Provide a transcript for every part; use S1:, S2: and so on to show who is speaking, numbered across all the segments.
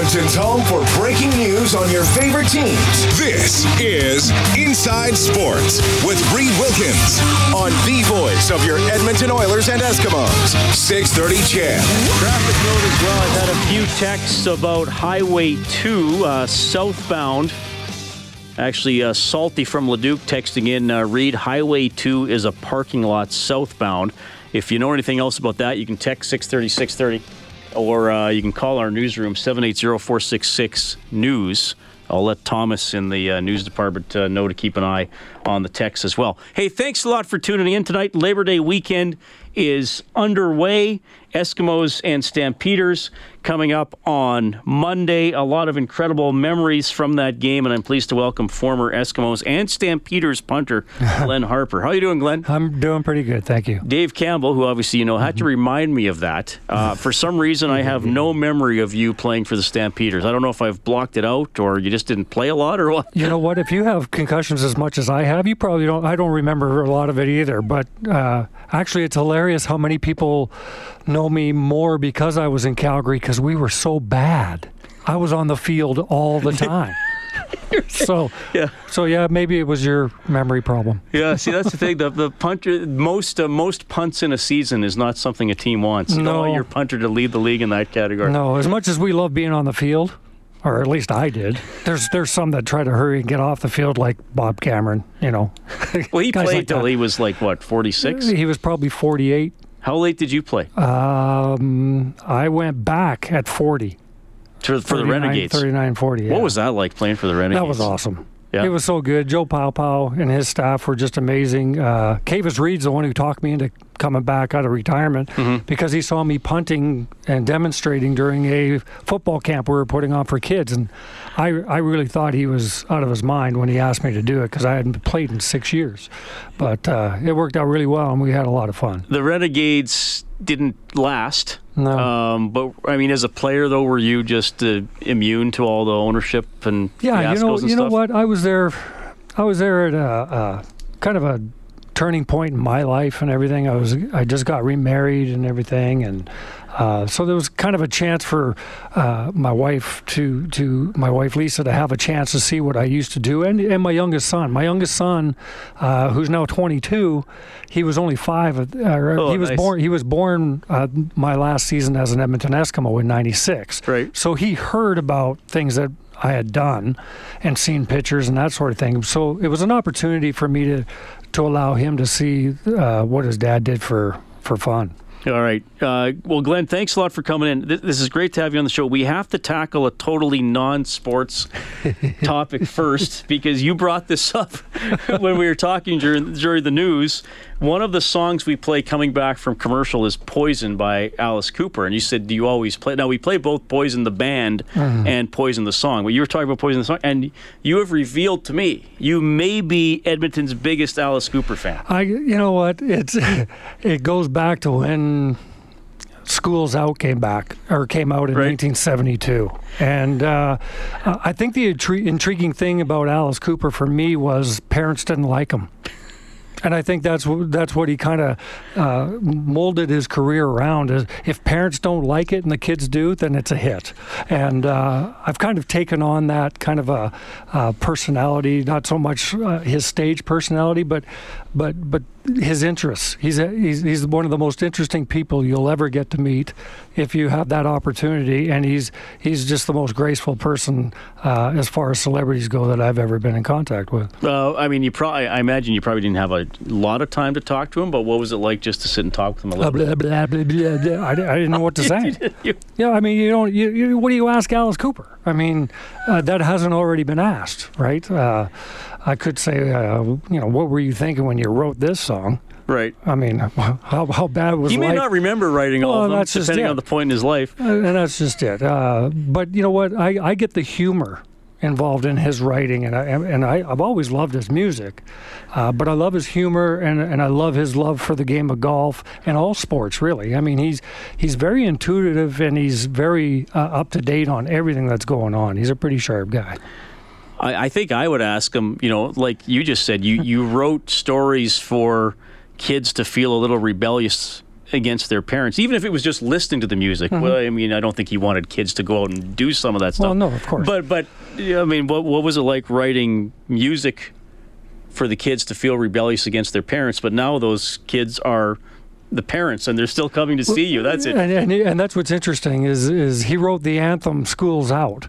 S1: Edmonton's home for breaking news on your favorite teams. This is Inside Sports with Reed Wilkins on the voice of your Edmonton Oilers and Eskimos. 630 CHED.
S2: Traffic note as well. I've had a few texts about Highway 2 uh, southbound. Actually, uh, Salty from Leduc texting in uh, Reed, Highway 2 is a parking lot southbound. If you know anything else about that, you can text 630 630 or uh, you can call our newsroom 780-466-NEWS. I'll let Thomas in the uh, news department uh, know to keep an eye on the text as well. Hey, thanks a lot for tuning in tonight. Labor Day weekend is underway. Eskimos and Stampeders coming up on Monday. A lot of incredible memories from that game, and I'm pleased to welcome former Eskimos and Stampeders punter Glenn Harper. How are you doing, Glenn?
S3: I'm doing pretty good, thank you.
S2: Dave Campbell, who obviously you know, had to remind me of that. Uh, for some reason, I have no memory of you playing for the Stampeders. I don't know if I've blocked it out or you just didn't play a lot or what.
S3: You know what? If you have concussions as much as I have, you probably don't. I don't remember a lot of it either. But uh, actually, it's hilarious how many people know me more because I was in Calgary because we were so bad. I was on the field all the time. so
S2: Yeah.
S3: so yeah, maybe it was your memory problem.
S2: Yeah, see that's the thing. The the punter most uh, most punts in a season is not something a team wants.
S3: No.
S2: your punter to lead the league in that category.
S3: No, as much as we love being on the field, or at least I did. There's there's some that try to hurry and get off the field, like Bob Cameron. You know,
S2: Well, he played
S3: like
S2: till
S3: that.
S2: he was like what forty six.
S3: he was probably 48.
S2: How late did you play
S3: Um, I went back at 40.
S2: for, for the
S3: 39
S2: Renegades?
S3: 39 40. Yeah.
S2: What was that like playing for the Renegades?
S3: That was awesome.
S2: Yeah.
S3: It was so good. Joe Paopao and his staff were just amazing. Uh, Kavis Reed's the one who talked me into coming back out of retirement
S2: Mm-hmm.
S3: because he saw me punting and demonstrating during a football camp we were putting on for kids. And I, I really thought he was out of his mind when he asked me to do it because I hadn't played in six years. But uh, it worked out really well and we had a lot of fun.
S2: The Renegades didn't last.
S3: No.
S2: Um, but I mean, as a player, though, were you just uh, immune to all the ownership and
S3: Yeah, you know, you know what? I was there. I was there at a, a kind of a turning point in my life and everything. I was I just got remarried and everything, and uh, so there was kind of a chance for uh, my wife to to my wife Lisa to have a chance to see what I used to do, and and my youngest son. My youngest son, uh, who's now 22, he was only five.
S2: Oh,
S3: he was
S2: nice.
S3: born. He was born uh, my last season as an Edmonton Eskimo in '96.
S2: Right.
S3: So he heard about things that I had done and seen pictures and that sort of thing. So it was an opportunity for me to to allow him to see uh, what his dad did for for fun.
S2: All right. Uh, well, Glenn, thanks a lot for coming in. This, this is great to have you on the show. We have to tackle a totally non-sports topic first because you brought this up when we were talking during during the news. One of the songs we play coming back from commercial is "Poison" by Alice Cooper, and you said, "Do you always play?" Now we play both "Poison" the band and "Poison" the song. But you were talking about "Poison" the song, and you have revealed to me you may be Edmonton's biggest Alice Cooper fan.
S3: I, you know what? It's it goes back to when Schools Out came back or came out in
S2: Right.
S3: 1972, and uh, I think the intri- intriguing thing about Alice Cooper for me was parents didn't like him. And I think that's that's what he kind of uh, molded his career around. Is if parents don't like it and the kids do, then it's a hit. And uh, I've kind of taken on that kind of a uh, personality, not so much uh, his stage personality, but but but his interests. He's, a, he's he's one of the most interesting people you'll ever get to meet if you have that opportunity. And he's he's just the most graceful person uh, as far as celebrities go that I've ever been in contact with.
S2: Uh, I mean, you probably, I imagine you probably didn't have a lot of time to talk to him, but what was it like just to sit and talk with him a little bit?
S3: blah, blah, blah, blah. I, I didn't know what to say. Yeah, I mean, you don't. You, you, what do you ask Alice Cooper? I mean, uh, that hasn't already been asked, right? I could say, uh, you know, what were you thinking when you wrote this song?
S2: right.
S3: I mean, how how bad was
S2: He may
S3: life?
S2: not remember writing all
S3: Well,
S2: of them,
S3: that's just
S2: depending on the point in his life.
S3: Uh, and that's just it. Uh, but you know what? I, I get the humor involved in his writing, and I and I, I've always loved his music, uh, but I love his humor and and I love his love for the game of golf and all sports really. I mean, he's he's very intuitive and he's very uh, up to date on everything that's going on. He's a pretty sharp guy.
S2: I, I think I would ask him. You know, like you just said, you you wrote stories for kids to feel a little rebellious against their parents, even if it was just listening to the music.
S3: Mm-hmm.
S2: Well, I mean, I don't think he wanted kids to go out and do some of that stuff.
S3: Well, no, of course.
S2: But but I mean, what what was it like writing music for the kids to feel rebellious against their parents? But now those kids are the parents, and they're still coming to see you. That's it.
S3: And, and, and that's what's interesting is is he wrote the anthem "School's Out,"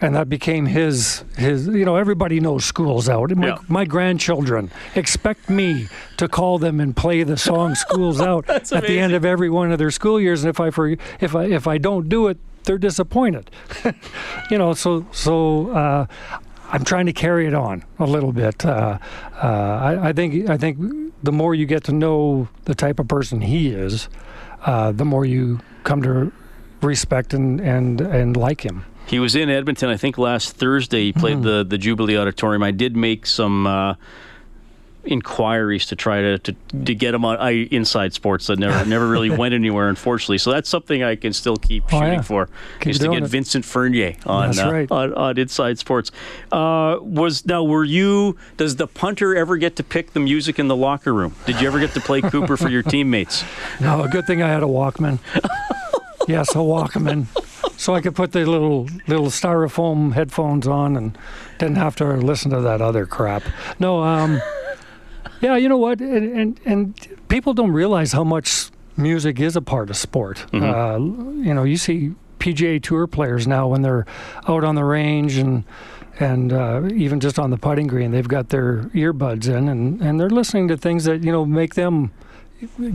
S3: and that became his his. You know, everybody knows "School's Out." My,
S2: Yeah.
S3: my grandchildren expect me to call them and play the song "School's Out" at the end of every one of their school years. And if I for, if I if I don't do it, they're disappointed. you know, so so. Uh, I'm trying to carry it on a little bit. Uh, uh, I, I think I think the more you get to know the type of person he is, uh, the more you come to respect and, and, and like him.
S2: He was in Edmonton, I think, last Thursday. He played the the Jubilee Auditorium. I did make some uh, inquiries to try to, to to get him on I, inside sports that never never really went anywhere, unfortunately. So that's something I can still keep
S3: Oh,
S2: shooting
S3: yeah.
S2: for.
S3: Keep
S2: is to get
S3: it.
S2: Vincent Furnier on,
S3: That's
S2: uh, on on inside sports. Uh, was now were you? Does the punter ever get to pick the music in the locker room? Did you ever get to play Cooper for your teammates?
S3: No, a good thing I had a Walkman. yes, a Walkman, so I could put the little little styrofoam headphones on and didn't have to listen to that other crap. No, um, yeah, you know what, and and, and people don't realize how much music is a part of sport. Uh, you know, you see PGA Tour players now when they're out on the range and. And uh, even just on the putting green, they've got their earbuds in, and, and they're listening to things that you know make them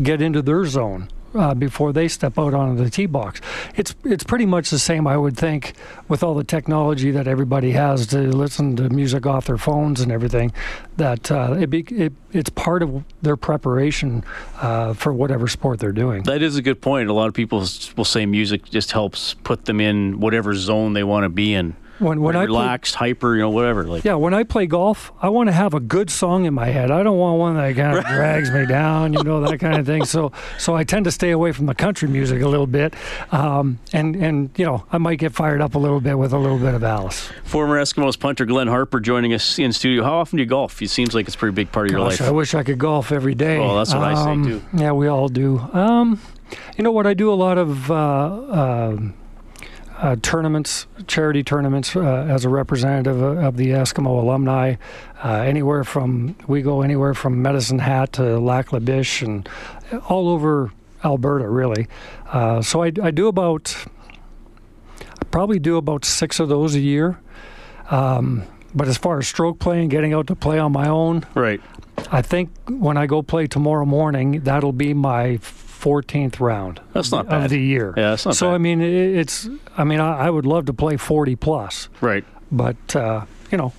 S3: get into their zone uh, before they step out onto the tee box. It's it's pretty much the same, I would think, with all the technology that everybody has to listen to music off their phones and everything. That uh, it, be, it it's part of their preparation uh, for whatever sport they're doing.
S2: That is a good point. A lot of people will say music just helps put them in whatever zone they want to be in.
S3: When when I
S2: relaxed, hyper, you know, whatever. Like,
S3: yeah, when I play golf, I want to have a good song in my head. I don't want one that kind of drags me down, you know, that kind of thing. So, so I tend to stay away from the country music a little bit, um, and and you know, I might get fired up a little bit with a little bit of Alice.
S2: former Eskimos punter Glenn Harper joining us in studio. How often do you golf? It seems like it's a pretty big part of your life.
S3: I wish I could golf every day.
S2: Oh, that's what I say,
S3: Um,
S2: too.
S3: Yeah, we all do. Um, you know what? I do a lot of. Uh, um uh, tournaments, charity tournaments, uh, as a representative of, of the Eskimo alumni. Uh, anywhere from we go anywhere from Medicine Hat to Lac La Biche and all over Alberta, really. Uh, so I, I do about, I probably do about six of those a year. Um, but as far as stroke playing, getting out to play on my own,
S2: right.
S3: I think when I go play tomorrow morning, that'll be my 14th round
S2: That's not
S3: of
S2: bad.
S3: the year.
S2: Yeah, that's not
S3: so
S2: bad.
S3: I mean, it's. I mean, I, I would love to play 40 plus,
S2: Right.
S3: but uh, you know,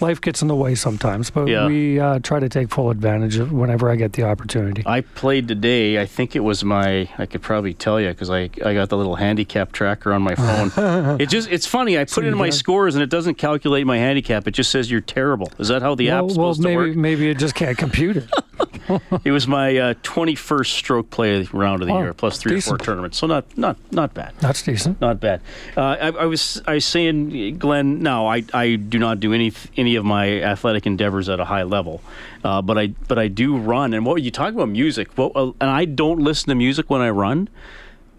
S3: life gets in the way sometimes. But
S2: Yeah.
S3: we uh, try to take full advantage of whenever I get the opportunity.
S2: I played today. I think it was my. I could probably tell you because I, I got the little handicap tracker on my phone. it just it's funny. I put
S3: you
S2: in my scores and it doesn't calculate my handicap. It just says you're terrible. Is that how the
S3: well,
S2: app's
S3: well,
S2: supposed
S3: maybe
S2: to work?
S3: maybe it just can't compute it.
S2: It was my uh, 21st stroke play round of the
S3: Oh,
S2: year, plus three or four tournaments. So not not not bad.
S3: That's decent.
S2: Not bad. Uh, I, I was I was saying, Glenn. No, I, I do not do any any of my athletic endeavors at a high level, uh, but I but I do run. And what you talk about music? Well, uh, and I don't listen to music when I run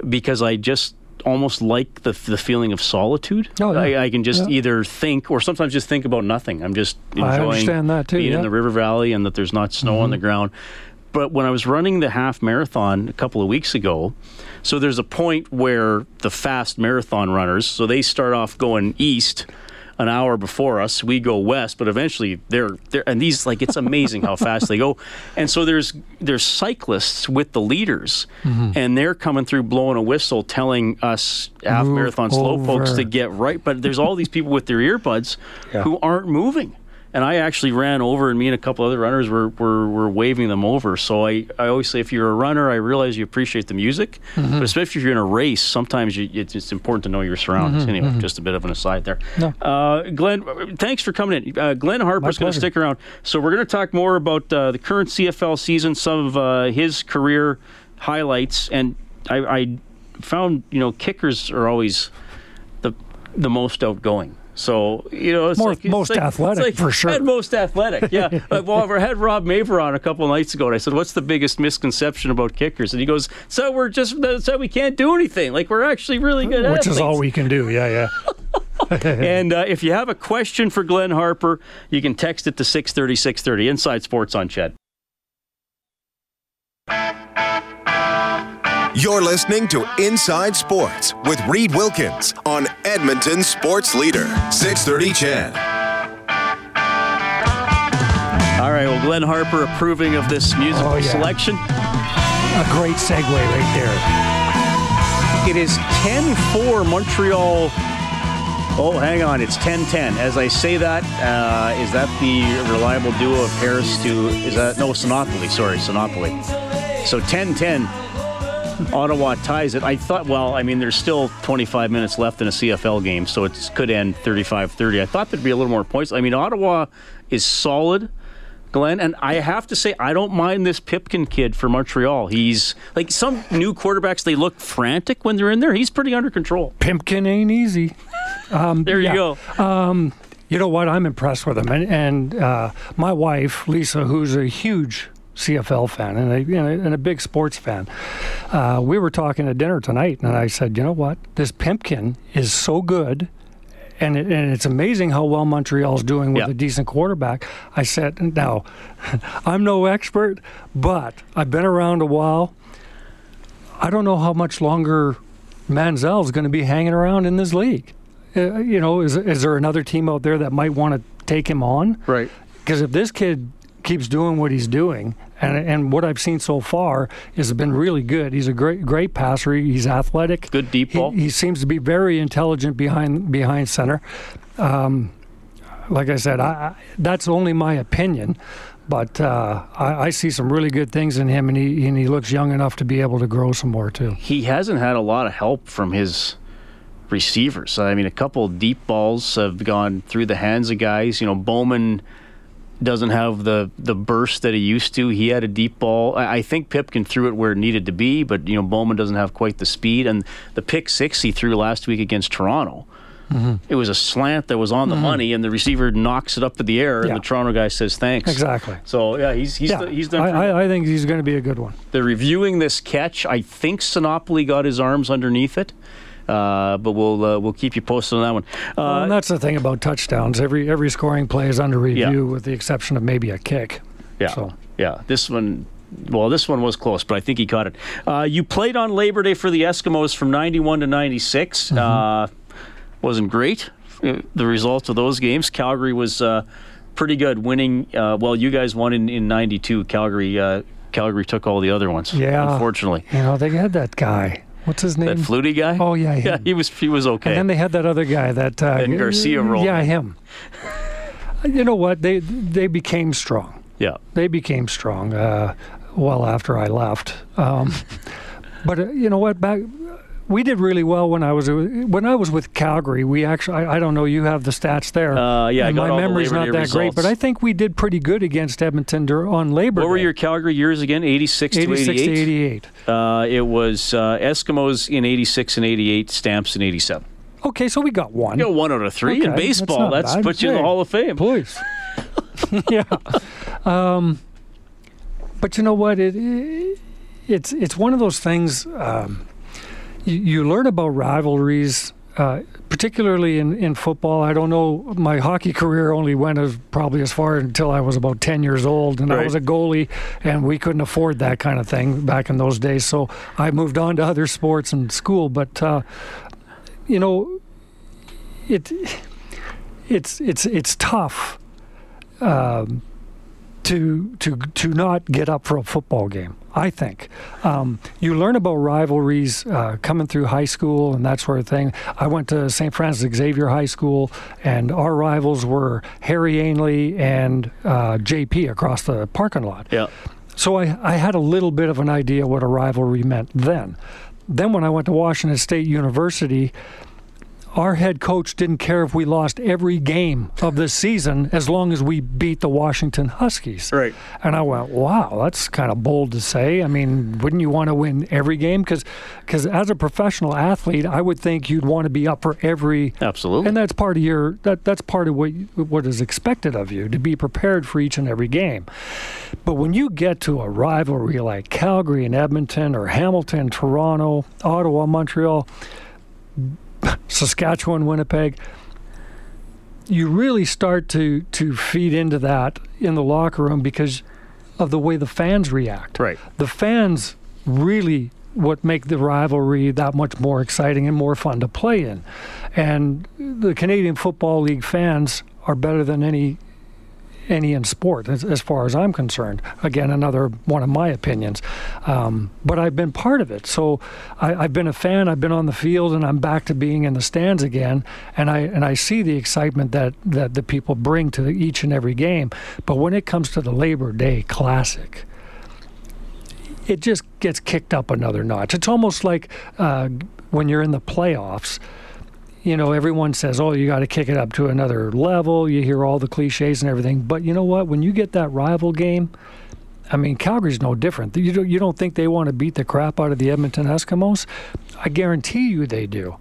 S2: because I just almost like the the feeling of solitude.
S3: Oh, yeah.
S2: I, I can just
S3: Yeah.
S2: either think or sometimes just think about nothing. I'm just enjoying
S3: too,
S2: being in
S3: yeah. Mm-hmm.
S2: the river valley and that there's not snow on the ground. But when I was running the half marathon a couple of weeks ago, so there's a point where the fast marathon runners, so they start off going east an hour before us. We go west, but eventually they're they're and these like it's amazing how fast they go. And so there's there's cyclists with the leaders, mm-hmm. and they're coming through blowing a whistle, telling us half marathon slow folks to get right. But there's all these people with their earbuds
S3: Yeah.
S2: who aren't moving. And I actually ran over, and me and a couple other runners were, were, were waving them over. So I, I always say, if you're a runner, I realize you appreciate the music,
S3: Mm-hmm.
S2: but especially if you're in a race, sometimes you, it's, it's important to know your surroundings.
S3: Mm-hmm,
S2: Anyway, just a bit of an aside there.
S3: No.
S2: Uh, Glenn, thanks for coming in. Uh, Glenn Harper's going to stick around. So we're going to talk more about uh, the current CFL season, some of uh, his career highlights, and I, I found you know kickers are always the the most outgoing. So you know, it's
S3: More-
S2: like, it's
S3: most
S2: like-
S3: athletic,
S2: it's like-
S3: for sure.
S2: And most athletic, yeah. like, well, I had Rob Maver on a couple of nights ago, and I said, "What's the biggest misconception about kickers?" And he goes, "So we're just so we can't do anything. Like we're actually really good
S3: Which is all we can do. Yeah, yeah.
S2: And uh, if you have a question for Glenn Harper, you can text it to 630 630. Inside Sports on CHED.
S1: You're listening to Inside Sports with Reed Wilkins on Edmonton Sports Leader, 630 CHED.
S2: All right, well, Glenn Harper approving of this musical
S3: Oh, yeah.
S2: selection.
S3: A great segue right there.
S2: It is 10 4 Montreal. Oh, hang on. It's 10 10. As I say that, uh, is that the reliable duo of Harris to. Is that. No, Sinopoli. Sorry, Sinopoli. So 10 10. Ottawa ties it. I thought, well, I mean, there's still 25 minutes left in a CFL game, so it could end 35 30. I thought there'd be a little more points. I mean, Ottawa is solid. Glenn, and I have to say, I don't mind this Pipkin kid for Montreal. He's like some new quarterbacks, they look frantic when they're in there. He's pretty under control.
S3: Pipkin ain't easy.
S2: There you
S3: yeah.
S2: go.
S3: You know what? I'm impressed with him. And, and uh, my wife, Lisa, who's a huge CFL fan and a, you know, and a big sports fan, uh, we were talking at dinner tonight, and I said, you know what? This Pipkin is so good. And, it, and it's amazing how well Montreal's doing with
S2: Yeah.
S3: a decent quarterback. I said, now, I'm no expert, but I've been around a while. I don't know how much longer Manziel's going to be hanging around in this league. Uh, you know, is is there another team out there that might want to take him on?
S2: Right.
S3: Because if this kid keeps doing what he's doing, and and what I've seen so far has been really good. He's a great great passer. He's athletic.
S2: Good deep
S3: He-
S2: ball.
S3: He, seems to be very intelligent behind behind center. Um, like I said, I, I, that's only my opinion. But uh, I, I see some really good things in him, and he and he looks young enough to be able to grow some more too.
S2: He hasn't had a lot of help from his receivers. I mean, a couple deep balls have gone through the hands of guys. You know, Bowman doesn't have the the burst that he used to. He had a deep ball. I, I think Pipkin threw it where it needed to be, but you know, Bowman doesn't have quite the speed. And the pick six he threw last week against Toronto. Mm-hmm. It was a slant that was on the mm-hmm. money, and the receiver knocks it up to the air, and the Toronto guy says thanks.
S3: Exactly.
S2: So yeah, he's he's
S3: Yeah,
S2: he's done.
S3: I, I, I think he's going to be a good one.
S2: they're reviewing this catch. I think Sinopoli got his arms underneath it, but we'll uh, we'll keep you posted on that one.
S3: Well,
S2: Uh,
S3: and that's the thing about touchdowns. Every every scoring play is under review, with the exception of maybe a kick.
S2: yeah,
S3: so.
S2: yeah. This one, well, this one was close, but I think he caught it. Uh, you played on Labor Day for the Eskimos from '91 to '96.
S3: Mm-hmm.
S2: Uh, wasn't great. uh, The results of those games. Calgary was uh, pretty good, winning. Uh, well, you guys won in in '92. Calgary. Uh, Calgary took all the other ones.
S3: Yeah.
S2: unfortunately.
S3: You know, they had that guy. What's his name?
S2: That Flutie guy.
S3: Oh, yeah,
S2: yeah. He was he was okay.
S3: And then they had that other guy that uh,
S2: Ben Garcia rolled
S3: Yeah, him. You know what? They they became strong.
S2: yeah.
S3: They became strong uh, well after I left. Um, but uh, you know what? Back we did really well when I was when I was with Calgary. We actually I, I don't know. You have the stats there.
S2: Uh, yeah, I got
S3: my memory's not
S2: Day
S3: that great, but I think we did pretty good against Edmonton dur- on Labor
S2: What were your Calgary years again? 86 to
S3: 86
S2: 88?
S3: to 88.
S2: Uh, it was uh, Eskimos in 86 and 88, Stamps in 87.
S3: Okay, so we got one.
S2: You know, one out of three in
S3: Okay, that's
S2: baseball. That's,
S3: bad.
S2: puts you in the Hall of Fame.
S3: Please. yeah. Um, but you know what? It, it it's it's one of those things. Um, you, you learn about rivalries, uh, particularly in, in football. I don't know. My hockey career only went as probably as far until I was about ten years old, and I was a goalie, and we couldn't afford that kind of thing back in those days. So I moved on to other sports and school. But uh, you know, it it's it's it's tough um, to to to not get up for a football game. I think um, you learn about rivalries uh, coming through high school and that sort of thing. I went to St. Francis Xavier High School, and our rivals were Harry Ainlay and uh, JP across the parking lot.
S2: Yeah.
S3: So I, I had a little bit of an idea what a rivalry meant then. Then when I went to Washington State University, our head coach didn't care if we lost every game of the season as long as we beat the Washington Huskies.
S2: Right.
S3: And I went, wow, that's kind of bold to say. I mean, wouldn't you want to win every game? Because as a professional athlete, I would think you'd want to be up for every.
S2: Absolutely.
S3: And that's part of your that that's part of what what is expected of you to be prepared for each and every game. But when you get to a rivalry like Calgary and Edmonton or Hamilton, Toronto, Ottawa, Montreal Saskatchewan, Winnipeg, you really start to to feed into that in the locker room because of the way the fans react.
S2: Right.
S3: The fans really what make the rivalry that much more exciting and more fun to play in. And the Canadian Football League fans are better than any any in sport, as, as, far as I'm concerned. Again, another one of my opinions. Um, but I've been part of it, so I, have been a fan. I've been on the field, and I'm back to being in the stands again. And I and I see the excitement that that the people bring to each and every game. But when it comes to the Labor Day Classic. It just gets kicked up another notch. It's almost like uh, when you're in the playoffs you know, everyone says, oh, you got to kick it up to another level. You hear all the cliches and everything. But you know what? When you get that rival game, I mean, Calgary's no different. You don't, you don't think they want to beat the crap out of the Edmonton Eskimos? I guarantee you they do.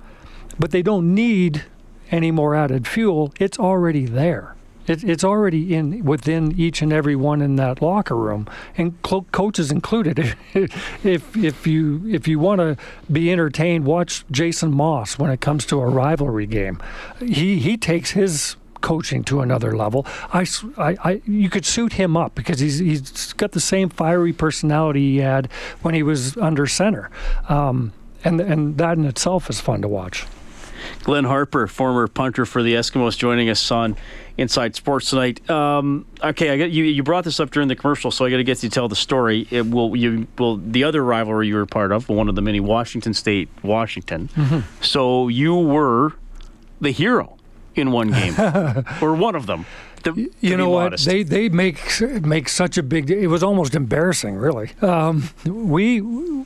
S3: But they don't need any more added fuel. It's already there. It, it's already in within each and every one in that locker room, and co- coaches included. if if you if you want to be entertained, watch Jason Maas when it comes to a rivalry game. He he takes his coaching to another level. I, I, I, you could suit him up because he's he's got the same fiery personality he had when he was under center, um, and and that in itself is fun to watch.
S2: Glenn Harper, former punter for the Eskimos, joining us on Inside Sports tonight. Um, okay, I got you. You brought this up during the commercial, so I got to get you to tell the story. It will you will the other rivalry you were part of, one of the many, Washington State, Washington. Mm-hmm. So you were the hero in one game, or one of them.
S3: You know
S2: what?
S3: They they make make such a big. Deal. It was almost embarrassing, really. Um, we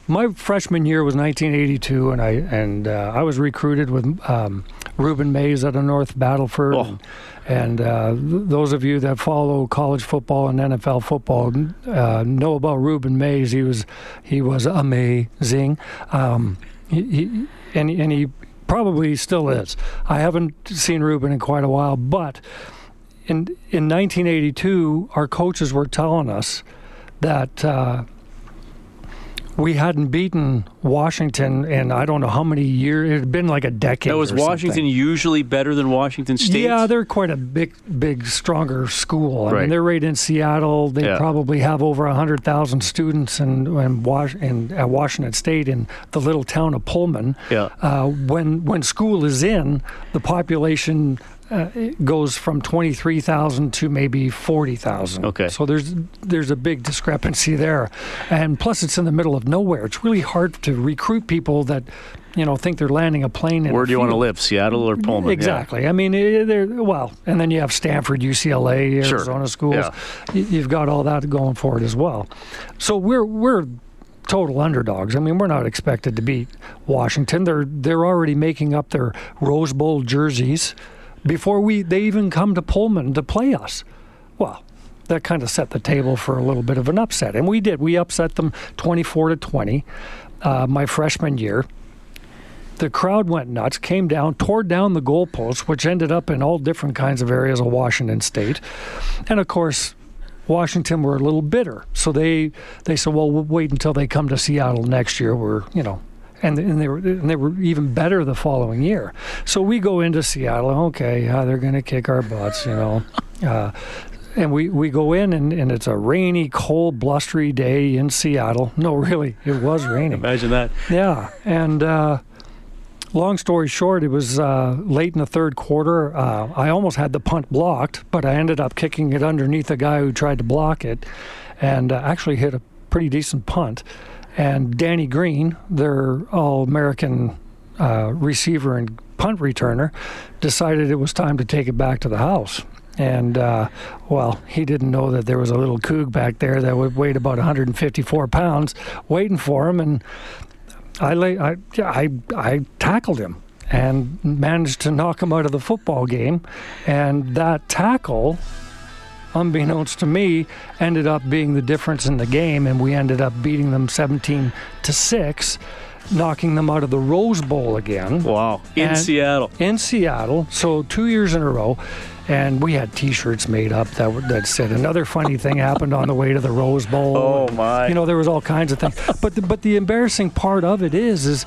S3: my freshman year was 1982, and I and uh, I was recruited with um, Rueben Mayes out of North Battleford. Oh. And, uh, those of you that follow college football and NFL football uh, know about Rueben Mayes. He was he was amazing. Um, he, he, and, and he probably still is. I haven't seen Rueben in quite a while, but in in 1982, our coaches were telling us that uh, we hadn't beaten Washington in I don't know how many years. It had been like a decade.
S2: Now, was Washington
S3: something.
S2: usually better than Washington State?
S3: Yeah, they're quite a big, big, stronger school. I right. mean, they're right in Seattle. They yeah. probably have over hundred thousand students in in, in at Washington State in the little town of Pullman.
S2: Yeah.
S3: Uh, when when school is in, the population uh, goes from 23,000 to maybe 40,000.
S2: Okay.
S3: So there's there's a big discrepancy there. And plus it's in the middle of nowhere. It's really hard to recruit people that you know think they're landing a plane in
S2: Where do you
S3: want
S2: to live? Seattle or Pullman?
S3: Exactly. Yeah. I mean, they're well, and then you have Stanford, UCLA, Arizona
S2: sure.
S3: schools.
S2: Yeah.
S3: You've got all that going for it as well. So we're we're total underdogs. I mean, we're not expected to beat Washington. They're they're already making up their Rose Bowl jerseys before we they even come to Pullman to play us. Well, that kind of set the table for a little bit of an upset, and we did. We upset them 24 to 20. Uh, my freshman year, the crowd went nuts, came down, tore down the goalposts, which ended up in all different kinds of areas of Washington State, and of course. Washington were a little bitter, so they they said, "Well, we'll wait until they come to Seattle next year. We're you know and, and they were and they were even better the following year. So we go into Seattle. Okay, they're going to kick our butts, you know. Uh, and we, we go in and, and it's a rainy, cold, blustery day in Seattle. No, really, it was raining.
S2: Imagine that.
S3: Yeah, and uh, long story short, it was uh, late in the third quarter. Uh, I almost had the punt blocked, but I ended up kicking it underneath a guy who tried to block it, and uh, actually hit a pretty decent punt. And Danny Greene, their All-American uh, receiver and punt returner, decided it was time to take it back to the house. And uh, well, he didn't know that there was a little coog back there that would weigh about 154 pounds waiting for him, and I lay, I, I, I tackled him and managed to knock him out of the football game. And that tackle, unbeknownst to me, ended up being the difference in the game, and we ended up beating them 17 to six. Knocking them out of the Rose Bowl again.
S2: Wow. In
S3: And-
S2: Seattle.
S3: In Seattle. So, two years in a row. And we had t shirts made up that, were- that said another funny thing happened on the way to the Rose Bowl.
S2: Oh, my.
S3: You know, there was all kinds of things. But the, but the embarrassing part of it is, is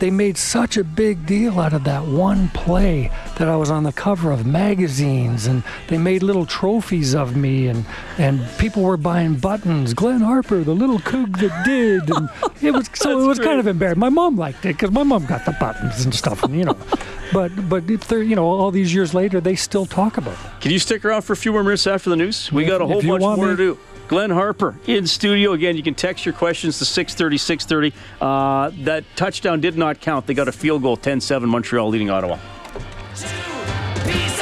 S3: they made such a big deal out of that one play that I was on the cover of magazines and they made little trophies of me and and people were buying buttons. Glenn Harper, the little coog that did, and it was so it was kind of embarrassing. My mom liked it because my mom got the buttons and stuff, and you know. But but if they're you know all these years later, they still talk about it.
S2: Can you stick around for a few more minutes after the news? We got a whole bunch more
S3: me.
S2: to do. Glenn Harper in studio again. You can text your questions to 630 630. Uh, that touchdown did not count. They got a field goal 10 7 Montreal leading Ottawa.
S1: Your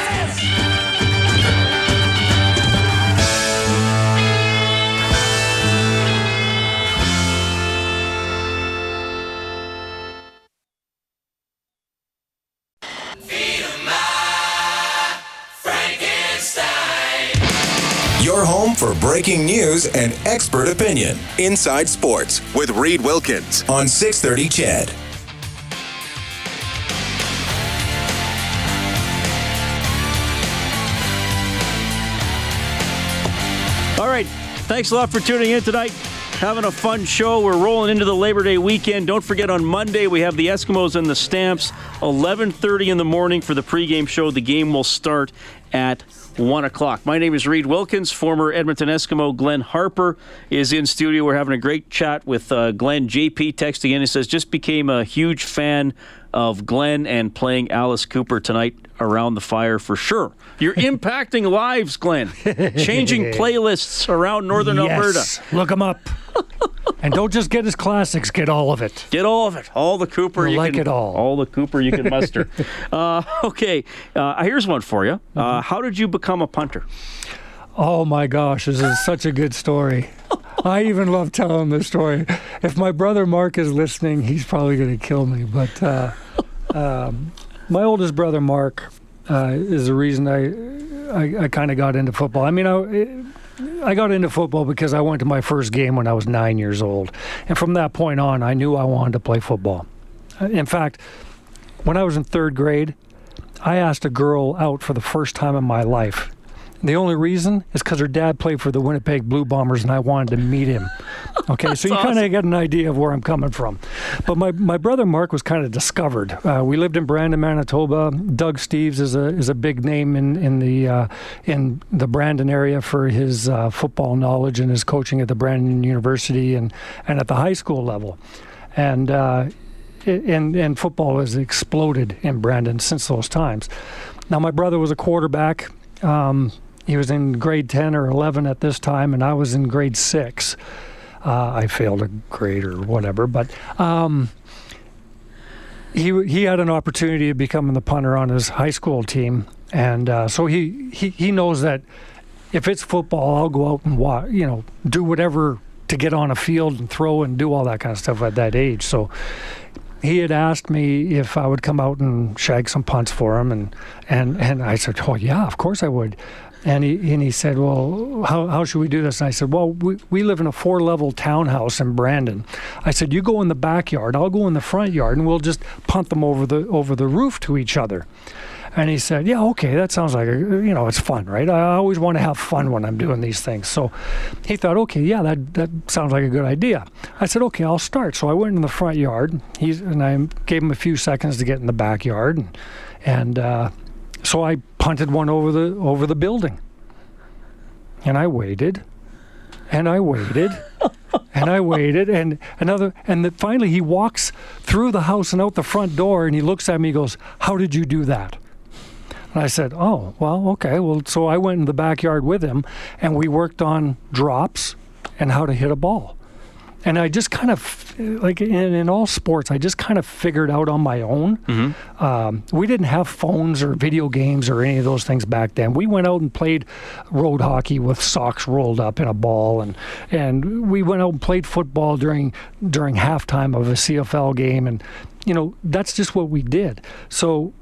S1: for breaking news and expert opinion. Inside Sports with Reed Wilkins on 630 CHED.
S2: All right. Thanks a lot for tuning in tonight. Having a fun show. We're rolling into the Labor Day weekend. Don't forget on Monday we have the Eskimos and the Stamps. 11:30 in the morning for the pregame show. The game will start at one o'clock. My name is Reed Wilkins. Former Edmonton Eskimo Glenn Harper is in studio. We're having a great chat with uh, Glenn. JP texting in. He says just became a huge fan of Glenn and playing Alice Cooper tonight around the fire for sure. You're impacting lives, Glenn. Changing playlists around northern Alberta.
S3: Look them up, and don't just get his classics, get all of it.
S2: Get all of it. All the Cooper
S3: I
S2: you
S3: like
S2: can,
S3: it all.
S2: All the Cooper you can muster. uh, okay, uh, here's one for you.
S3: Mm-hmm.
S2: Uh, how did you become a punter?
S3: Oh my gosh, this is such a good story. I even love telling this story. If my brother Mark is listening, he's probably going to kill me. But uh, um, my oldest brother Mark uh, is the reason I I, I kind of got into football. I mean, I I got into football because I went to my first game when I was nine years old, and from that point on, I knew I wanted to play football. In fact, when I was in third grade, I asked a girl out for the first time in my life. The only reason is because her dad played for the Winnipeg Blue Bombers, and I wanted to meet him. Okay, so you kind of get an idea of where I'm coming from. But my, my brother Mark was kind of discovered. Uh, we lived in Brandon, Manitoba. Doug Steves is a is a big name in in the uh, in the Brandon area for his uh, football knowledge and his coaching at the Brandon University and and at the high school level, and. Uh, and and football has exploded in Brandon since those times. Now, my brother was a quarterback. Um, he was in grade 10 or 11 at this time, and I was in grade six. Uh, I failed a grade or whatever, but um, he he had an opportunity of becoming the punter on his high school team, and uh, so he, he he knows that if it's football, I'll go out and wa you know, do whatever to get on a field and throw and do all that kind of stuff at that age. So he had asked me if I would come out and shag some punts for him, and and and I said, "Oh yeah, of course I would." And he and he said, "Well, how how should we do this?" And I said, "Well, we we live in a four level townhouse in Brandon." I said, "You go in the backyard, I'll go in the front yard, and we'll just punt them over the over the roof to each other." And he said, "Yeah, okay, that sounds like a, you know, it's fun, right? I always want to have fun when I'm doing these things." So he thought, "Okay, yeah, that that sounds like a good idea." I said, "Okay, I'll start." So I went in the front yard. He's and I gave him a few seconds to get in the backyard, and and uh, so I punted one over the over the building. And I waited, and I waited, and I waited, and another, and the, finally he walks through the house and out the front door, and he looks at me, and goes, "How did you do that?" And I said, "Oh, well, okay. Well, so I went in the backyard with him, and we worked on drops and how to hit a ball." And I just kind of, like in, in all sports, I just kind of figured out on my own.
S2: Mm-hmm.
S3: Um, we didn't have phones or video games or any of those things back then. We went out and played road hockey with socks rolled up in a ball, and and we went out and played football during during halftime of a CFL game, and you know that's just what we did. So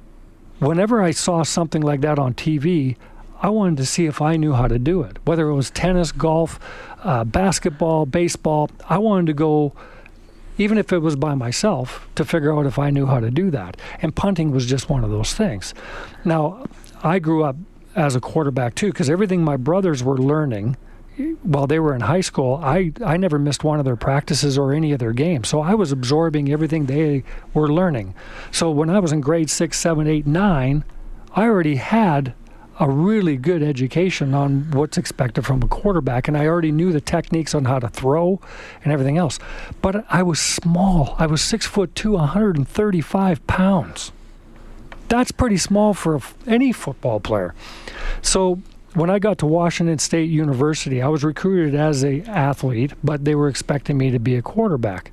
S3: whenever I saw something like that on TV, I wanted to see if I knew how to do it. Whether it was tennis, golf, uh, basketball, baseball, I wanted to go, even if it was by myself, to figure out if I knew how to do that. And punting was just one of those things. Now, I grew up as a quarterback too, because everything my brothers were learning while they were in high school, I, I never missed one of their practices or any of their games. So I was absorbing everything they were learning. So when I was in grade six, seven, eight, nine, I already had a really good education on what's expected from a quarterback, and I already knew the techniques on how to throw and everything else. But I was small. I was six foot two, 135 pounds. That's pretty small for any football player. So when I got to Washington State University, I was recruited as a athlete, but they were expecting me to be a quarterback.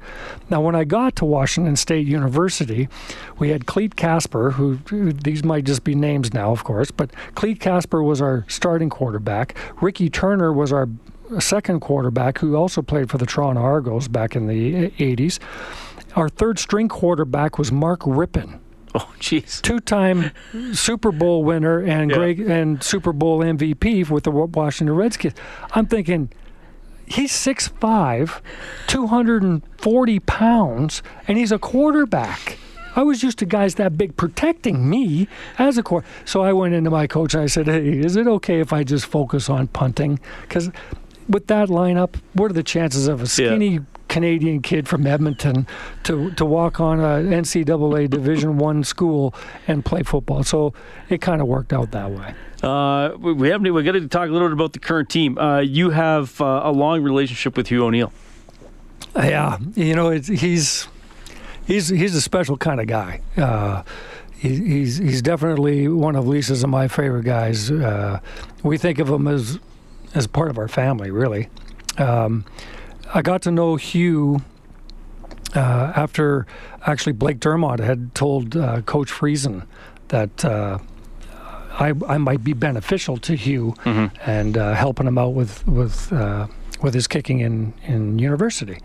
S3: Now, when I got to Washington State University, we had Clete Casper, who, these might just be names now, of course, but Clete Casper was our starting quarterback. Ricky Turner was our second quarterback, who also played for the Toronto Argos back in the 80s. Our third string quarterback was Mark Rypien
S2: Oh, jeez.
S3: two-time Super Bowl winner and
S2: Yeah.
S3: Greg and Super Bowl MVP with the Washington Redskins. I'm thinking he's 6'5", 240 pounds, and he's a quarterback. I was used to guys that big protecting me as a quarter. So I went into my coach and I said, "Hey, is it okay if I just focus on punting? Because with that lineup, what are the chances of a skinny Canadian kid from Edmonton to to walk on a NCAA Division One school and play football?" So it kind of worked out that way.
S2: Uh, we haven't. We got to talk a little bit about the current team. Uh, you have uh, a long relationship with Hugh O'Neill.
S3: Yeah, you know, it's, he's he's he's a special kind of guy. Uh, he, he's he's definitely one of Lisa's and my favorite guys. Uh, we think of him as as part of our family, really. Um, I got to know Hugh uh, after actually Blake Dermott had told uh, Coach Friesen that. Uh, I, I might be beneficial to Hugh and uh, helping him out with with uh, with his kicking in in university.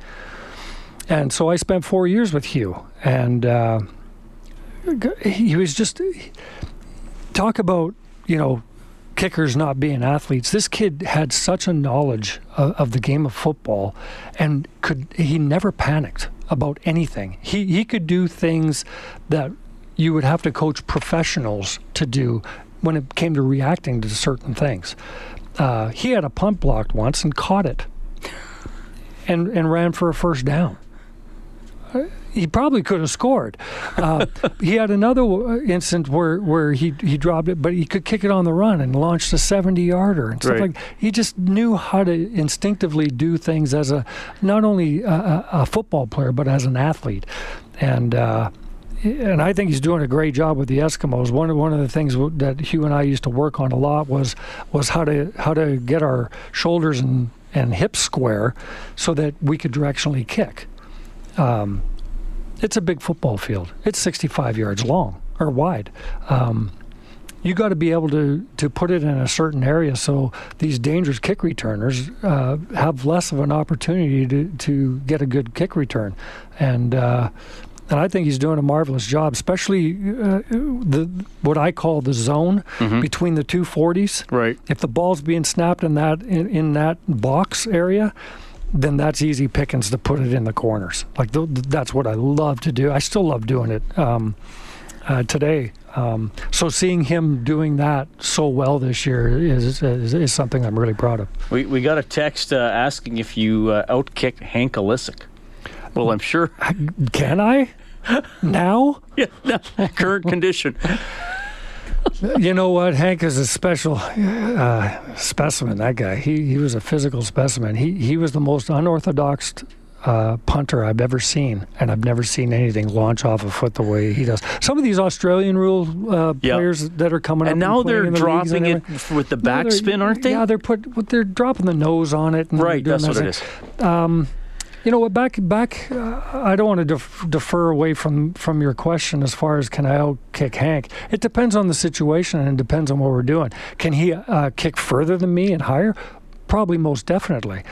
S3: And so I spent four years with Hugh, and uh, he was just talk about you know kickers not being athletes. This kid had such a knowledge of, of the game of football, and could he never panicked about anything. He he could do things that you would have to coach professionals to do when it came to reacting to certain things. Uh, he had a punt blocked once and caught it, and and ran for a first down he probably could have scored. Uh, he had another w- instance where, where he he dropped it, but he could kick it on the run and launched a 70 yarder and stuff
S2: Right.
S3: like. He just knew how to instinctively do things as a not only a, a, football player but as an athlete, and. Uh, and I think he's doing a great job with the Eskimos. One of one of the things w- that Hugh and I used to work on a lot was was how to how to get our shoulders and, and hips square, so that we could directionally kick. Um, it's a big football field. It's 65 yards long or wide. Um, you got to be able to to put it in a certain area so these dangerous kick returners uh, have less of an opportunity to to get a good kick return, and. Uh, and I think he's doing a marvelous job, especially uh, the what I call the zone between the two forties.
S2: Right.
S3: If the ball's being snapped in that in, in that box area, then that's easy pickings to put it in the corners. Like th- that's what I love to do. I still love doing it um, uh, today. Um, so seeing him doing that so well this year is is, is something I'm really proud of.
S2: We we got a text uh, asking if you uh, outkicked Hank Ilesic. Well, I'm sure.
S3: Can I now?
S2: Yeah. no, current condition.
S3: You know what? Hank is a special uh, specimen. That guy. He he was a physical specimen. He he was the most unorthodox uh, punter I've ever seen, and I've never seen anything launch off a foot the way he does. Some of these Australian rule uh,
S2: Yeah.
S3: players that are coming
S2: And
S3: up,
S2: now they're
S3: the
S2: dropping it with the
S3: No,
S2: backspin, aren't they?
S3: Yeah, they're put. They're dropping the nose on it. And
S2: right, that's what it
S3: is.
S2: is.
S3: You know what? Back, back. Uh, I don't want to def- defer away from from your question as far as can I outkick Hank. It depends on the situation and it depends on what we're doing. Can he uh, kick further than me and higher? Probably, most definitely.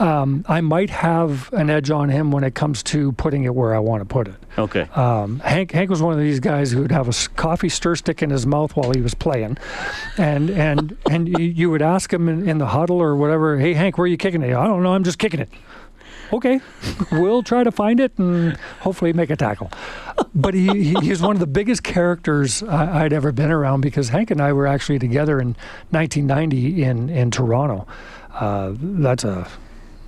S3: Um, I might have an edge on him when it comes to putting it where I want to put it.
S2: Okay.
S3: Um, Hank Hank was one of these guys who would have a coffee stir stick in his mouth while he was playing, and and and you, you would ask him in, in the huddle or whatever, "Hey Hank, where are you kicking it?" I don't know. I'm just kicking it. Okay, we'll try to find it and hopefully make a tackle. But he, he he's one of the biggest characters I, I'd ever been around because Hank and I were actually together in 1990 in in Toronto. Uh, that's a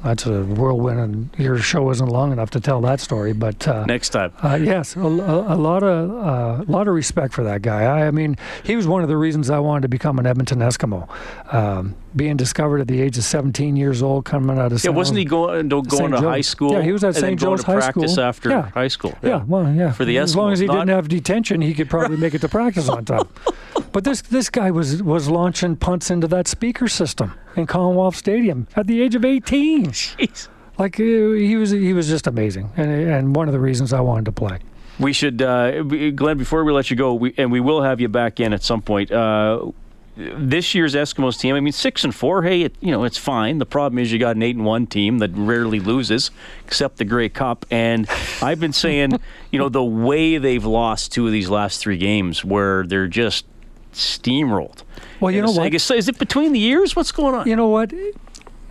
S3: that's a whirlwind, and your show isn't long enough to tell that story. But uh,
S2: Next time.
S3: uh, yes, a, a, a lot of uh, a lot of respect for that guy. I, I mean, he was one of the reasons I wanted to become an Edmonton Eskimo. Um, being discovered at the age of 17 years old, coming out of
S2: Yeah,
S3: San
S2: wasn't he going going
S3: St.
S2: to high school?
S3: Yeah, he was at St. Joe's
S2: to
S3: High
S2: practice
S3: School.
S2: after
S3: Yeah.
S2: high school.
S3: Yeah, well, yeah.
S2: For the
S3: as long as he
S2: not-
S3: didn't have detention, he could probably make it to practice on time. But this this guy was was launching punts into that speaker system in Commonwealth Stadium at the age of 18.
S2: Jeez.
S3: Like uh, he was he was just amazing, and and one of the reasons I wanted to play.
S2: We should, uh, Glenn. Before we let you go, we, and we will have you back in at some point. Uh, this year's Eskimos team. I mean, six and four. Hey, it, you know it's fine. The problem is you got an eight and one team that rarely loses, except the Grey Cup. And I've been saying, you know, the way they've lost two of these last three games, where they're just steamrolled.
S3: Well, you
S2: And
S3: know what?
S2: guess is it between the years? What's going on?
S3: You know what?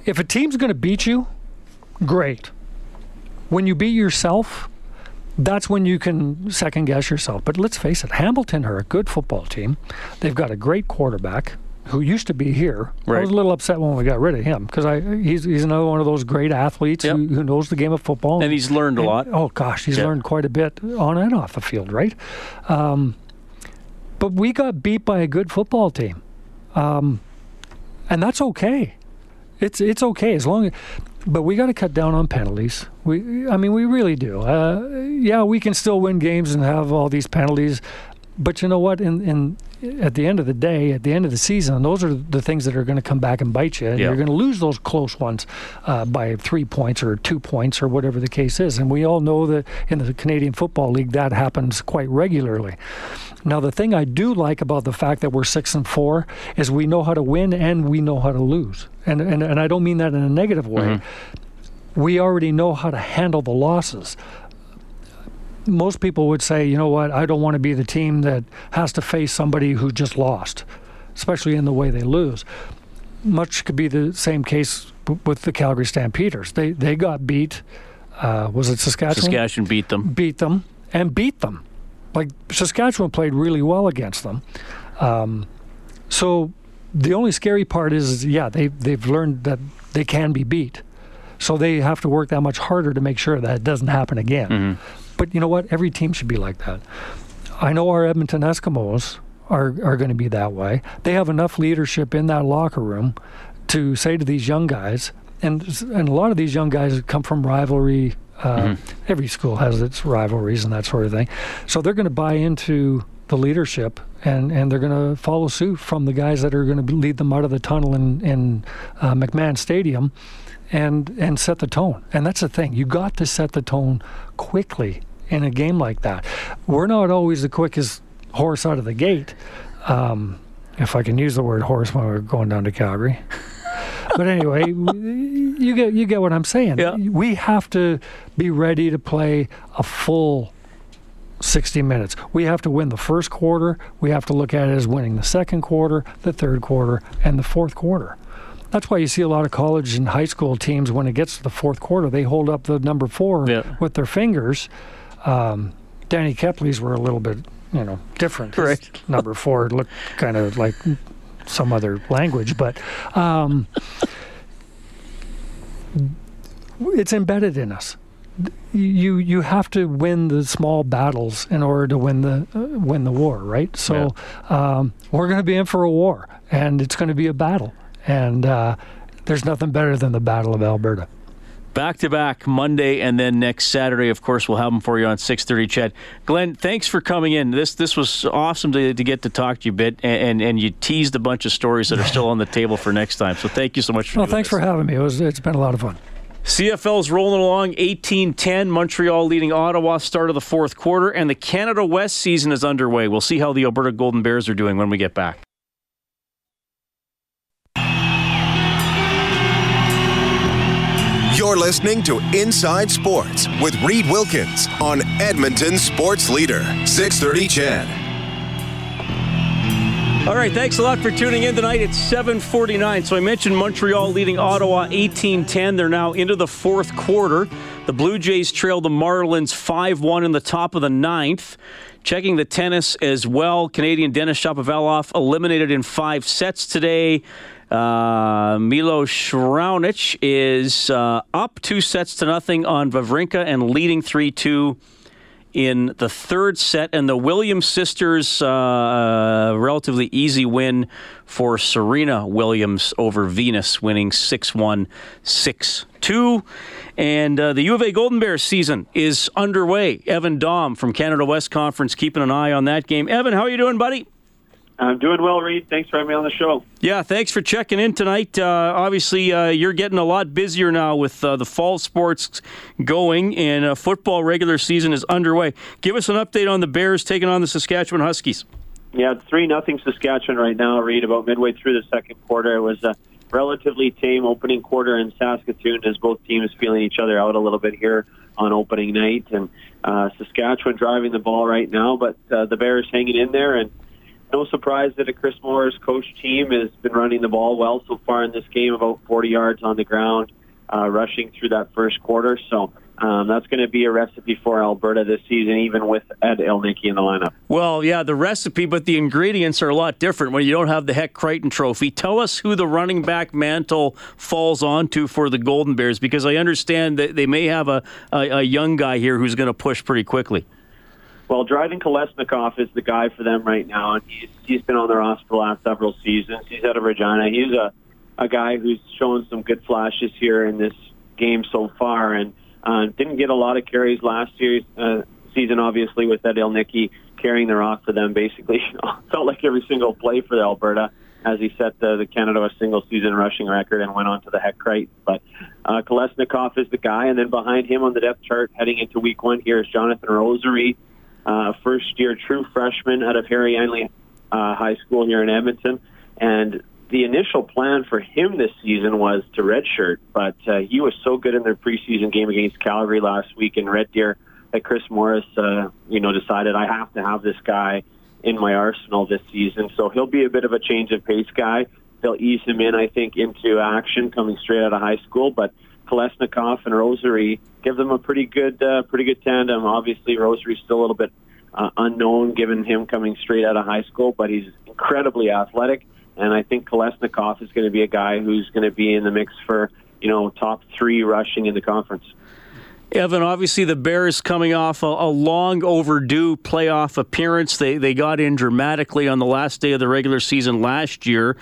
S3: If a team's going to beat you, great. When you beat yourself, that's when you can second guess yourself. But let's face it, Hamilton are a good football team. They've got a great quarterback who used to be here. I was a little upset when we got rid of him because I he's he's another one of those great athletes
S2: Yep.
S3: who, who knows the game of football.
S2: And he's learned a lot.
S3: Oh gosh, he's
S2: Yeah.
S3: learned quite a bit on and off the field, right? Um, but we got beat by a good football team, um, and that's okay. It's it's okay as long as, but we got to cut down on penalties. We, I mean, we really do. Uh, yeah, we can still win games and have all these penalties, but you know what? In in at the end of the day, at the end of the season, those are the things that are going to come back and bite you. And
S2: Yeah.
S3: You're going to lose those close ones uh, by three points or two points or whatever the case is. And we all know that in the Canadian Football League, that happens quite regularly. Now, the thing I do like about the fact that we're six and four is we know how to win and we know how to lose. And and, and I don't mean that in a negative way. We already know how to handle the losses most people would say, you know what, I don't want to be the team that has to face somebody who just lost, especially in the way they lose. Much could be the same case with the Calgary Stampeders. They they got beat. Uh, was it Saskatchewan?
S2: Saskatchewan beat them.
S3: Beat them and beat them. Like Saskatchewan played really well against them. Um, so the only scary part is, yeah, they they've learned that they can be beat. So they have to work that much harder to make sure that it doesn't happen again. But you know what? Every team should be like that. I know our Edmonton Eskimos are are going to be that way. They have enough leadership in that locker room to say to these young guys, and and a lot of these young guys come from rivalry. Uh, Every school has its rivalries and that sort of thing, so they're going to buy into the leadership and, and they're going to follow suit from the guys that are going to lead them out of the tunnel in in uh, McMahon Stadium, and and set the tone. And that's the thing. You got to set the tone quickly in a game like that. We're not always the quickest horse out of the gate, um, if I can use the word horse when we're going down to Calgary. but anyway, you get you get what I'm saying.
S2: Yeah.
S3: We have to be ready to play a full 60 minutes. We have to win the first quarter. We have to look at it as winning the second quarter, the third quarter, and the fourth quarter. That's why you see a lot of college and high school teams when it gets to the fourth quarter, they hold up the number four
S2: Yeah.
S3: with their fingers. Um, Danny Kepley's were a little bit, you know, different. His
S2: Right.
S3: number four looked kind of like some other language, but um, it's embedded in us. you you have to win the small battles in order to win the uh, win the war, right? So yeah. um, we're going to be in for a war, and it's going to be a battle, and uh, there's nothing better than the Battle of Alberta.
S2: Back to back Monday and then next Saturday. Of course, we'll have them for you on six thirty. CHED, Glenn, thanks for coming in. This this was awesome to, to get to talk to you a bit, and, and, and you teased a bunch of stories that are still on the table for next time. So thank you so much for.
S3: Well, thanks
S2: this.
S3: for having me. It was it's been a lot of fun.
S2: CFL's rolling along 18-10. Montreal leading Ottawa start of the fourth quarter, and the Canada West season is underway. We'll see how the Alberta Golden Bears are doing when we get back.
S1: You're listening to Inside Sports with Reed Wilkins on Edmonton Sports Leader 630 CHED.
S2: All right, thanks a lot for tuning in tonight. It's 7:49. So I mentioned Montreal leading Ottawa 18-10. They're now into the fourth quarter. The Blue Jays trail the Marlins 5-1 in the top of the ninth. Checking the tennis as well. Canadian Denis Shapovalov eliminated in five sets today. Uh, Milos Raonic is uh, up two sets to nothing on Wawrinka and leading 3 2 in the third set, and the Williams sisters, uh, relatively easy win for Serena Williams over Venus, winning 6 1, 6 2. And uh, the U of A Golden Bears season is underway. Evan Dom from Canada West Conference keeping an eye on that game. Evan, how are you doing, buddy?
S4: I'm doing well, Reed. Thanks for having me on the show.
S2: Yeah, thanks for checking in tonight. Uh, obviously, uh, you're getting a lot busier now with uh, the fall sports going, and uh, football regular season is underway. Give us an update on the Bears taking on the Saskatchewan Huskies.
S4: Yeah, three nothing Saskatchewan right now. Reed about midway through the second quarter. It was a relatively tame opening quarter in Saskatoon, as both teams feeling each other out a little bit here on opening night, and uh, Saskatchewan driving the ball right now, but uh, the Bears hanging in there and no surprise that a Chris Morris coach team has been running the ball well so far in this game, about 40 yards on the ground, uh, rushing through that first quarter. So um, that's going to be a recipe for Alberta this season, even with Ed Ilnicki in the lineup.
S2: Well, yeah, the recipe, but the ingredients are a lot different when you don't have the Hec Crighton Trophy. Tell us who the running back mantle falls onto for the Golden Bears, because I understand that they may have a, a, a young guy here who's going to push pretty quickly.
S4: Well, driving Kolesnikov is the guy for them right now, and he's he's been on their roster the last several seasons. He's out of Regina. He's a a guy who's shown some good flashes here in this game so far, and uh, didn't get a lot of carries last year's uh, season, obviously with Ed Ilnicki carrying the rock for them. Basically, felt like every single play for Alberta as he set the, the Canada single season rushing record and went on to the Hec Crighton. But uh, Kolesnikov is the guy, and then behind him on the depth chart heading into week one here is Jonathan Rosary uh, first year true freshman out of Harry Ainlay uh, High School here in Edmonton. And the initial plan for him this season was to redshirt, but uh, he was so good in their preseason game against Calgary last week in Red Deer that Chris Morris, uh, you know, decided I have to have this guy in my arsenal this season. So he'll be a bit of a change of pace guy. They'll ease him in, I think, into action coming straight out of high school. But Kolesnikov and Rosary give them a pretty good, uh, pretty good tandem. Obviously, Rosary's still a little bit uh, unknown given him coming straight out of high school, but he's incredibly athletic. And I think Kolesnikov is going to be a guy who's going to be in the mix for you know top three rushing in the conference.
S2: Evan, obviously the Bears coming off a, a, long overdue playoff appearance. They they got in dramatically on the last day of the regular season last year.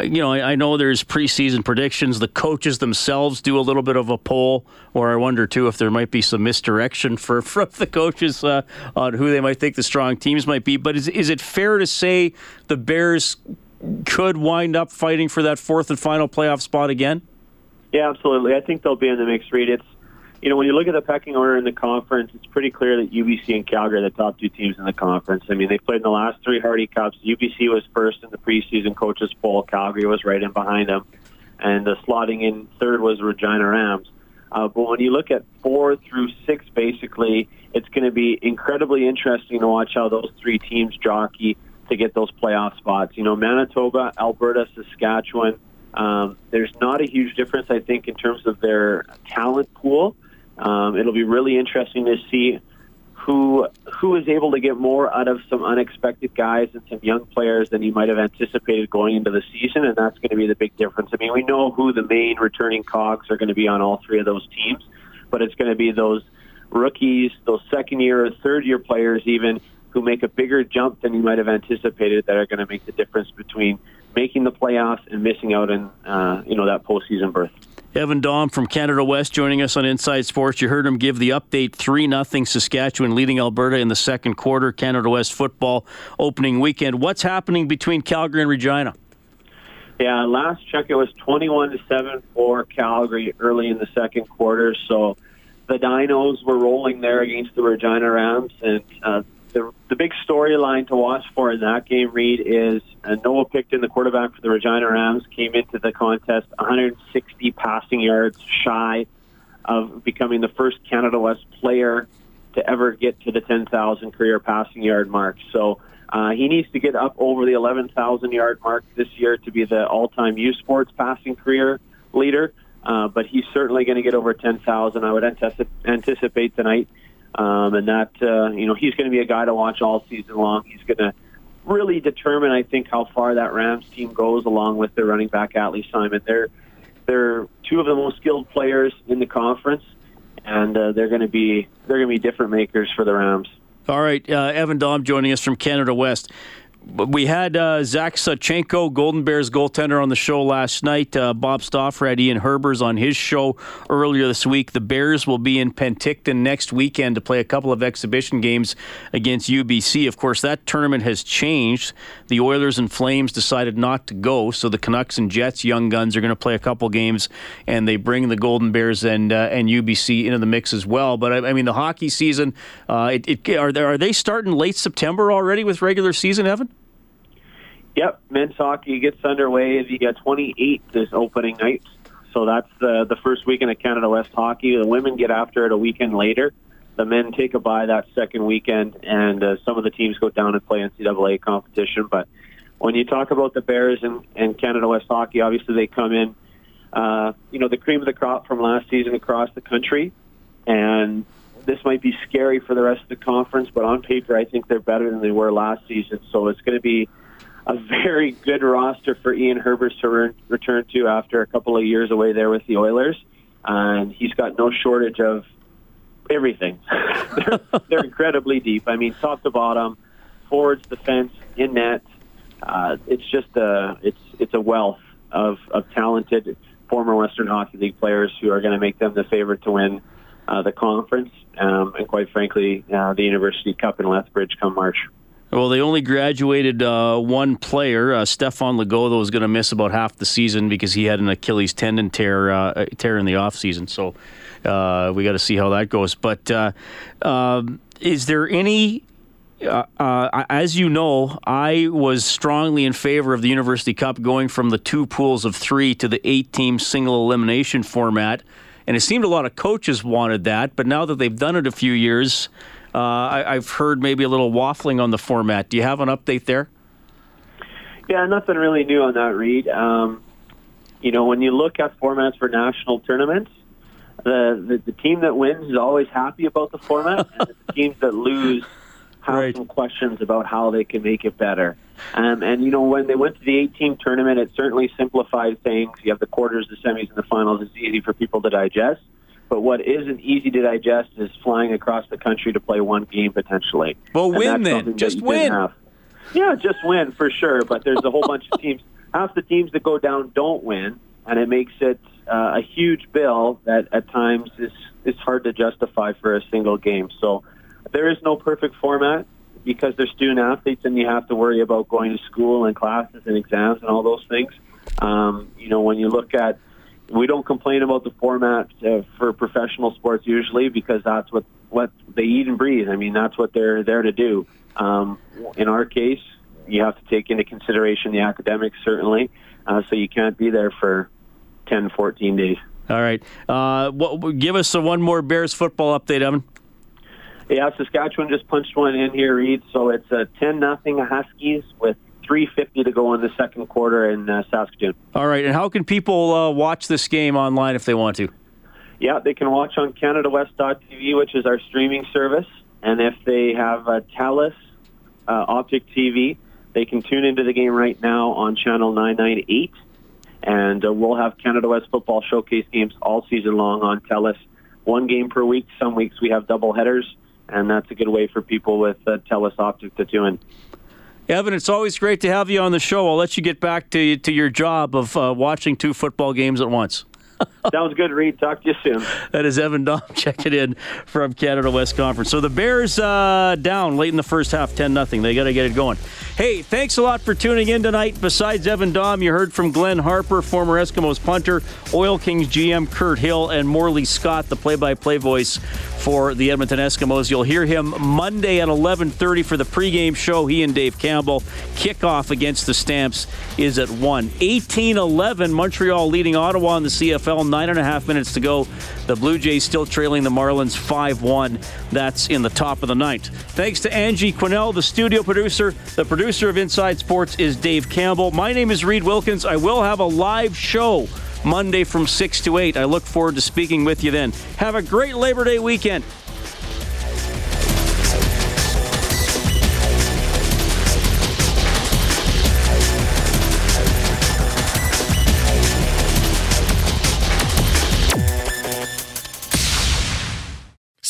S2: You know, I, I know there's preseason predictions. The coaches themselves do a little bit of a poll, or I wonder too if there might be some misdirection for from the coaches uh, on who they might think the strong teams might be. But is is it fair to say the Bears could wind up fighting for that fourth and final playoff spot again?
S4: Yeah, absolutely. I think they'll be in the mix. Reed, it's you know, when you look at the pecking order in the conference, it's pretty clear that UBC and Calgary are the top two teams in the conference. I mean, they played in the last three Hardy Cups. UBC was first in the preseason coaches poll. Calgary was right in behind them. And the slotting in third was Regina Rams. Uh, but when you look at four through six, basically, it's going to be incredibly interesting to watch how those three teams jockey to get those playoff spots. You know, Manitoba, Alberta, Saskatchewan, um, there's not a huge difference, I think, in terms of their talent pool. Um, it'll be really interesting to see who who is able to get more out of some unexpected guys and some young players than you might have anticipated going into the season, and that's going to be the big difference. I mean, we know who the main returning cogs are going to be on all three of those teams, but it's going to be those rookies, those second year or third year players even who make a bigger jump than you might have anticipated that are going to make the difference between making the playoffs and missing out on uh, you know that postseason berth.
S2: Evan Dom from Canada West joining us on Inside Sports. You heard him give the update 3 0 Saskatchewan leading Alberta in the second quarter. Canada West football opening weekend. What's happening between Calgary and Regina?
S4: Yeah, last check it was 21 to 7 for Calgary early in the second quarter. So the Dinos were rolling there against the Regina Rams, and uh, the the big storyline to watch for in that game, Reed, is uh, Noah Picton, the quarterback for the Regina Rams, came into the contest 160 passing yards shy of becoming the first Canada West player to ever get to the 10,000 career passing yard mark. So uh, he needs to get up over the 11,000 yard mark this year to be the all-time U Sports passing career leader. Uh, but he's certainly going to get over 10,000. I would anticipate, anticipate tonight. Um, and that, uh, you know, he's going to be a guy to watch all season long. He's going to really determine, I think, how far that Rams team goes along with their running back, Atlee Simon. They're, they're two of the most skilled players in the conference, and uh, they're going to be they're going to be different makers for the Rams.
S2: All right, uh, Evan Dom joining us from Canada West we had uh, Zach Sawchenko, Golden Bears goaltender, on the show last night. Uh, Bob Stauffer had Ian Herbers on his show earlier this week. The Bears will be in Penticton next weekend to play a couple of exhibition games against UBC. Of course, that tournament has changed. The Oilers and Flames decided not to go, so the Canucks and Jets young guns are going to play a couple games, and they bring the Golden Bears and uh, and UBC into the mix as well. But I, I mean, the hockey season, uh, it, it, are, they, are they starting late September already with regular season, Evan?
S4: Yep, men's hockey gets underway. The 28th is opening night, so that's the the first weekend of Canada West hockey. The women get after it a weekend later. The men take a bye that second weekend, and uh, some of the teams go down and play NCAA competition. But when you talk about the Bears and, and Canada West hockey, obviously they come in, uh, you know, the cream of the crop from last season across the country, and this might be scary for the rest of the conference. But on paper, I think they're better than they were last season. So it's going to be a very good roster for Ian Herbers to re- return to after a couple of years away there with the Oilers. And he's got no shortage of everything. they're, they're incredibly deep. I mean, top to bottom, forwards, defense, in net. Uh, it's just a it's it's a wealth of of talented former Western Hockey League players who are going to make them the favorite to win uh, the conference um, and, quite frankly, uh, the University Cup in Lethbridge come March.
S2: Well, they only graduated uh, one player. Uh, Stefan Lugo, was going to miss about half the season because he had an Achilles tendon tear uh, tear in the off season. So uh, we got to see how that goes. But uh, um, is there any? Uh, uh, as you know, I was strongly in favor of the University Cup going from the two pools of three to the eight-team single elimination format, and it seemed a lot of coaches wanted that. But now that they've done it a few years, uh, I, have heard maybe a little waffling on the format. Do you have an update there?
S4: Yeah, nothing really new on that, Reed. Um, you know, when you look at formats for national tournaments, the, the, the team that wins is always happy about the format, and the teams that lose have right. some questions about how they can make it better. Um, and you know, when they went to the 18 tournament, it certainly simplified things. You have the quarters, the semis, and the finals. It's easy for people to digest. But what isn't easy to digest is flying across the country to play one game potentially.
S2: Well, and win then. Just win.
S4: Yeah, just win for sure. But there's a whole bunch of teams. Half the teams that go down don't win, and it makes it uh, a huge bill that at times is is hard to justify for a single game. So there is no perfect format because they're student athletes, and you have to worry about going to school and classes and exams and all those things. Um, you know, when you look at we don't complain about the format uh, for professional sports usually because that's what what they eat and breathe. I mean, that's what they're there to do. Um, in our case, you have to take into consideration the academics certainly, uh, so you can't be there for 10, 14 days.
S2: All right. Uh, what, give us a one more Bears football update, Evan.
S4: Yeah, Saskatchewan just punched one in here, Reed. So it's a 10 nothing Huskies with 350 to go in the second quarter in uh, Saskatoon.
S2: All right, and how can people uh, watch this game online if they want to?
S4: Yeah, they can watch on CanadaWest.tv, which is our streaming service, and if they have a TELUS uh, Optic TV, they can tune into the game right now on channel 998, and uh, we'll have Canada West football showcase games all season long on TELUS one game per week. Some weeks we have double headers, and that's a good way for people with uh, Telus Optic to tune in.
S2: Evan, it's always great to have you on the show. I'll let you get back to to your job of uh, watching two football games at once.
S4: Sounds good, Reed. Talk to you soon.
S2: That is Evan Dom checking in from Canada West Conference. So the Bears uh, down late in the first half, 10 nothing. They got to get it going. Hey, thanks a lot for tuning in tonight. Besides Evan Dom, you heard from Glenn Harper, former Eskimos punter, Oil Kings GM Kurt Hill, and Morley Scott, the play-by-play voice for the Edmonton Eskimos. You'll hear him Monday at 11:30 for the pregame show. He and Dave Campbell. Kickoff against the Stamps is at 1. 18-11, Montreal leading Ottawa in the CFL. Nine and a half minutes to go. The Blue Jays still trailing the Marlins 5-1. That's in the top of the ninth. Thanks to Angie Quinnell, the studio producer. The producer of Inside Sports is Dave Campbell. My name is Reed Wilkins. I will have a live show Monday from 6 to 8. I look forward to speaking with you then. Have a great Labor Day weekend.